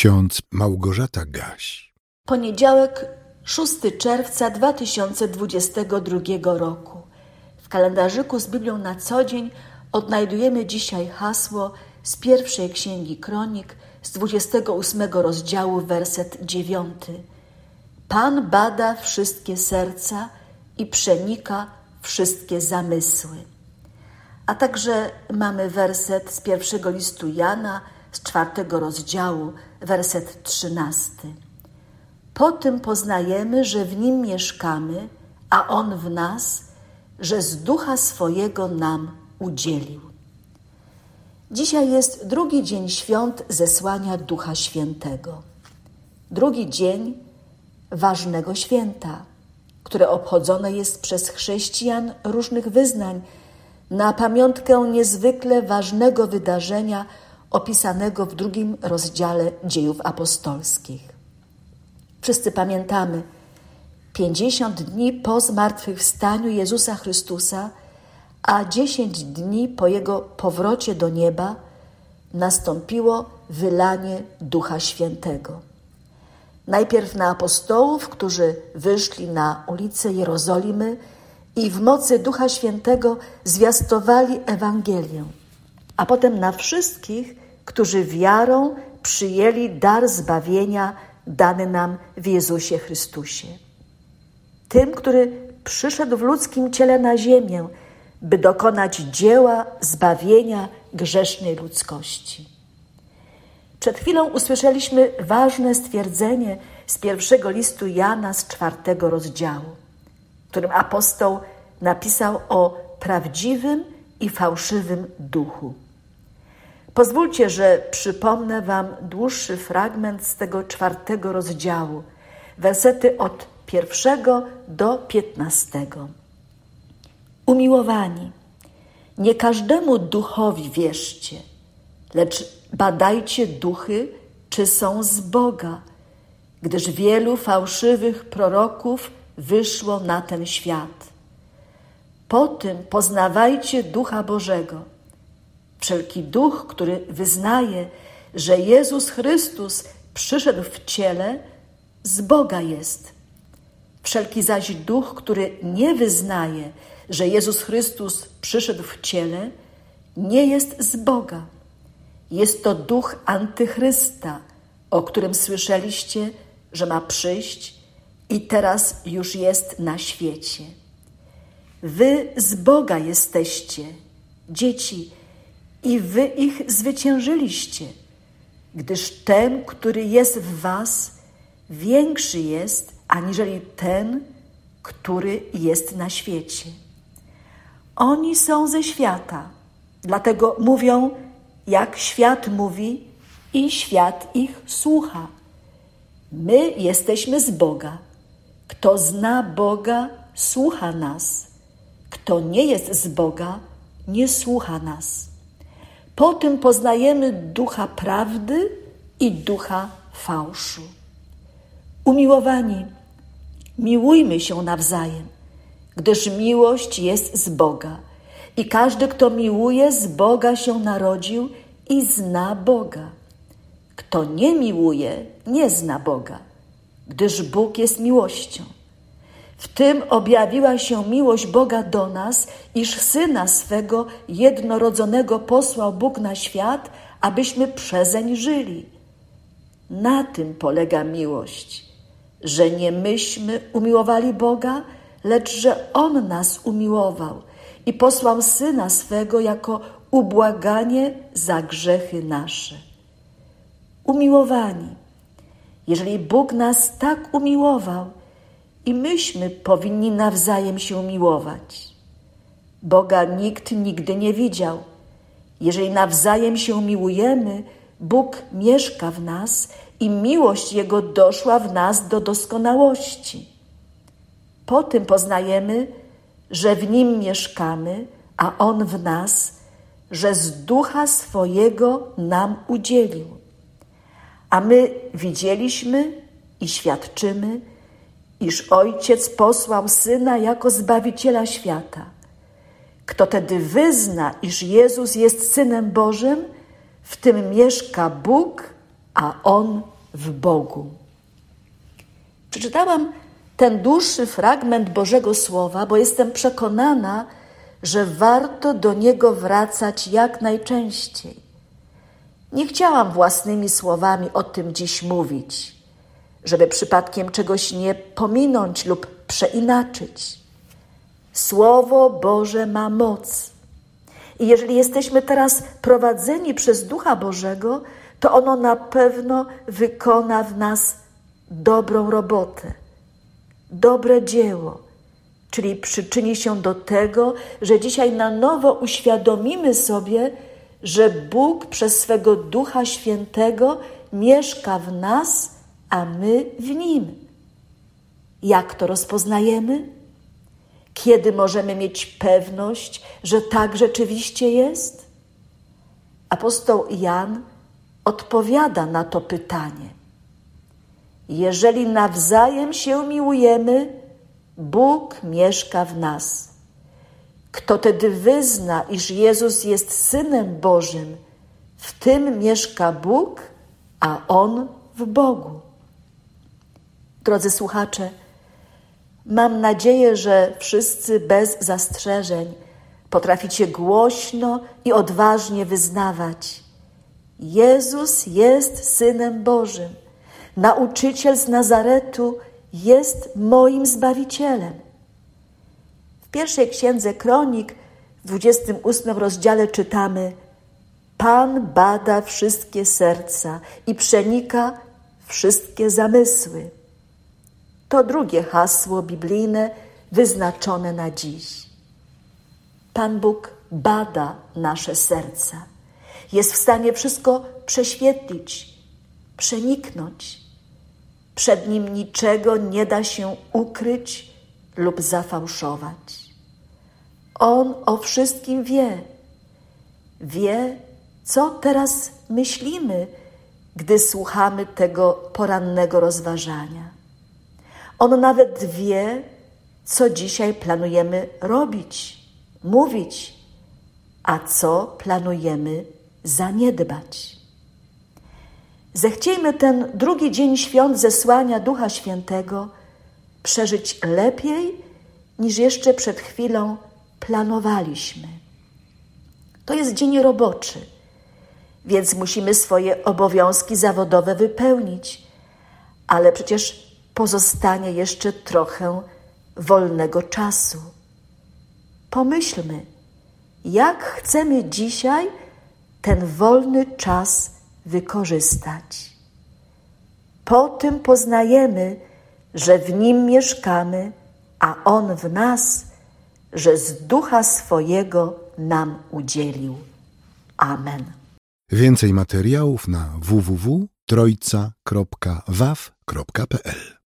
ksiądz Małgorzata Gaś. Poniedziałek, 6 czerwca 2022 roku. W kalendarzyku z Biblią na co dzień odnajdujemy dzisiaj hasło z pierwszej księgi Kronik z 28 rozdziału, werset 9. Pan bada wszystkie serca i przenika wszystkie zamysły. A także mamy werset z pierwszego listu Jana z czwartego rozdziału, werset trzynasty. Po tym poznajemy, że w nim mieszkamy, a on w nas, że z ducha swojego nam udzielił. Dzisiaj jest drugi dzień świąt zesłania Ducha Świętego. Drugi dzień ważnego święta, które obchodzone jest przez chrześcijan różnych wyznań na pamiątkę niezwykle ważnego wydarzenia opisanego w drugim rozdziale dziejów apostolskich. Wszyscy pamiętamy, pięćdziesiąt dni po zmartwychwstaniu Jezusa Chrystusa, a dziesięć dni po Jego powrocie do nieba nastąpiło wylanie Ducha Świętego. Najpierw na apostołów, którzy wyszli na ulice Jerozolimy i w mocy Ducha Świętego zwiastowali Ewangelię, a potem na wszystkich, którzy wiarą przyjęli dar zbawienia dany nam w Jezusie Chrystusie. Tym, który przyszedł w ludzkim ciele na ziemię, by dokonać dzieła zbawienia grzesznej ludzkości. Przed chwilą usłyszeliśmy ważne stwierdzenie z pierwszego listu Jana z czwartego rozdziału, w którym apostoł napisał o prawdziwym i fałszywym duchu. Pozwólcie, że przypomnę Wam dłuższy fragment z tego czwartego rozdziału, wersety od pierwszego do piętnastego. Umiłowani, nie każdemu duchowi wierzcie, lecz badajcie duchy, czy są z Boga, gdyż wielu fałszywych proroków wyszło na ten świat. Po tym poznawajcie ducha Bożego Wszelki duch, który wyznaje, że Jezus Chrystus przyszedł w ciele, z Boga jest. Wszelki zaś duch, który nie wyznaje, że Jezus Chrystus przyszedł w ciele, nie jest z Boga. Jest to duch antychrysta, o którym słyszeliście, że ma przyjść i teraz już jest na świecie. Wy z Boga jesteście, dzieci, i wy ich zwyciężyliście, gdyż ten, który jest w was, większy jest aniżeli ten, który jest na świecie. Oni są ze świata, dlatego mówią, jak świat mówi, i świat ich słucha. My jesteśmy z Boga. Kto zna Boga, słucha nas. Kto nie jest z Boga, nie słucha nas. Po tym poznajemy ducha prawdy i ducha fałszu. Umiłowani, miłujmy się nawzajem, gdyż miłość jest z Boga. I każdy, kto miłuje, z Boga się narodził i zna Boga. Kto nie miłuje, nie zna Boga, gdyż Bóg jest miłością. W tym objawiła się miłość Boga do nas, iż Syna swego jednorodzonego posłał Bóg na świat, abyśmy przezeń żyli. Na tym polega miłość, że nie myśmy umiłowali Boga, lecz że On nas umiłował i posłał Syna swego jako ubłaganie za grzechy nasze. Umiłowani, jeżeli Bóg nas tak umiłował, i myśmy powinni nawzajem się miłować. Boga nikt nigdy nie widział. Jeżeli nawzajem się miłujemy, Bóg mieszka w nas i miłość Jego doszła w nas do doskonałości. Po tym poznajemy, że w Nim mieszkamy, a On w nas, że z ducha swojego nam udzielił. A my widzieliśmy i świadczymy, iż Ojciec posłał Syna jako Zbawiciela świata. Kto tedy wyzna, iż Jezus jest Synem Bożym, w tym mieszka Bóg, a On w Bogu. Przeczytałam ten dłuższy fragment Bożego Słowa, bo jestem przekonana, że warto do niego wracać jak najczęściej. Nie chciałam własnymi słowami o tym dziś mówić, żeby przypadkiem czegoś nie pominąć lub przeinaczyć. Słowo Boże ma moc. I jeżeli jesteśmy teraz prowadzeni przez Ducha Bożego, to ono na pewno wykona w nas dobrą robotę, dobre dzieło, czyli przyczyni się do tego, że dzisiaj na nowo uświadomimy sobie, że Bóg przez swego Ducha Świętego mieszka w nas, a my w Nim. Jak to rozpoznajemy? Kiedy możemy mieć pewność, że tak rzeczywiście jest? Apostoł Jan odpowiada na to pytanie. Jeżeli nawzajem się miłujemy, Bóg mieszka w nas. Kto tedy wyzna, iż Jezus jest Synem Bożym, w tym mieszka Bóg, a On w Bogu. Drodzy słuchacze, mam nadzieję, że wszyscy bez zastrzeżeń potraficie głośno i odważnie wyznawać: Jezus jest Synem Bożym, nauczyciel z Nazaretu jest moim Zbawicielem. W pierwszej księdze Kronik, w 28 rozdziale czytamy: Pan bada wszystkie serca i przenika wszystkie zamysły. To drugie hasło biblijne wyznaczone na dziś. Pan Bóg bada nasze serca. Jest w stanie wszystko prześwietlić, przeniknąć. Przed nim niczego nie da się ukryć lub zafałszować. On o wszystkim wie. Wie, co teraz myślimy, gdy słuchamy tego porannego rozważania. On nawet wie, co dzisiaj planujemy robić, mówić, a co planujemy zaniedbać. Zechciejmy ten drugi dzień świąt zesłania Ducha Świętego przeżyć lepiej niż jeszcze przed chwilą planowaliśmy. To jest dzień roboczy, więc musimy swoje obowiązki zawodowe wypełnić, ale przecież pozostanie jeszcze trochę wolnego czasu. Pomyślmy, jak chcemy dzisiaj ten wolny czas wykorzystać. Po tym poznajemy, że w nim mieszkamy, a on w nas, że z ducha swojego nam udzielił. Amen. Więcej materiałów na www.trojca.waw.pl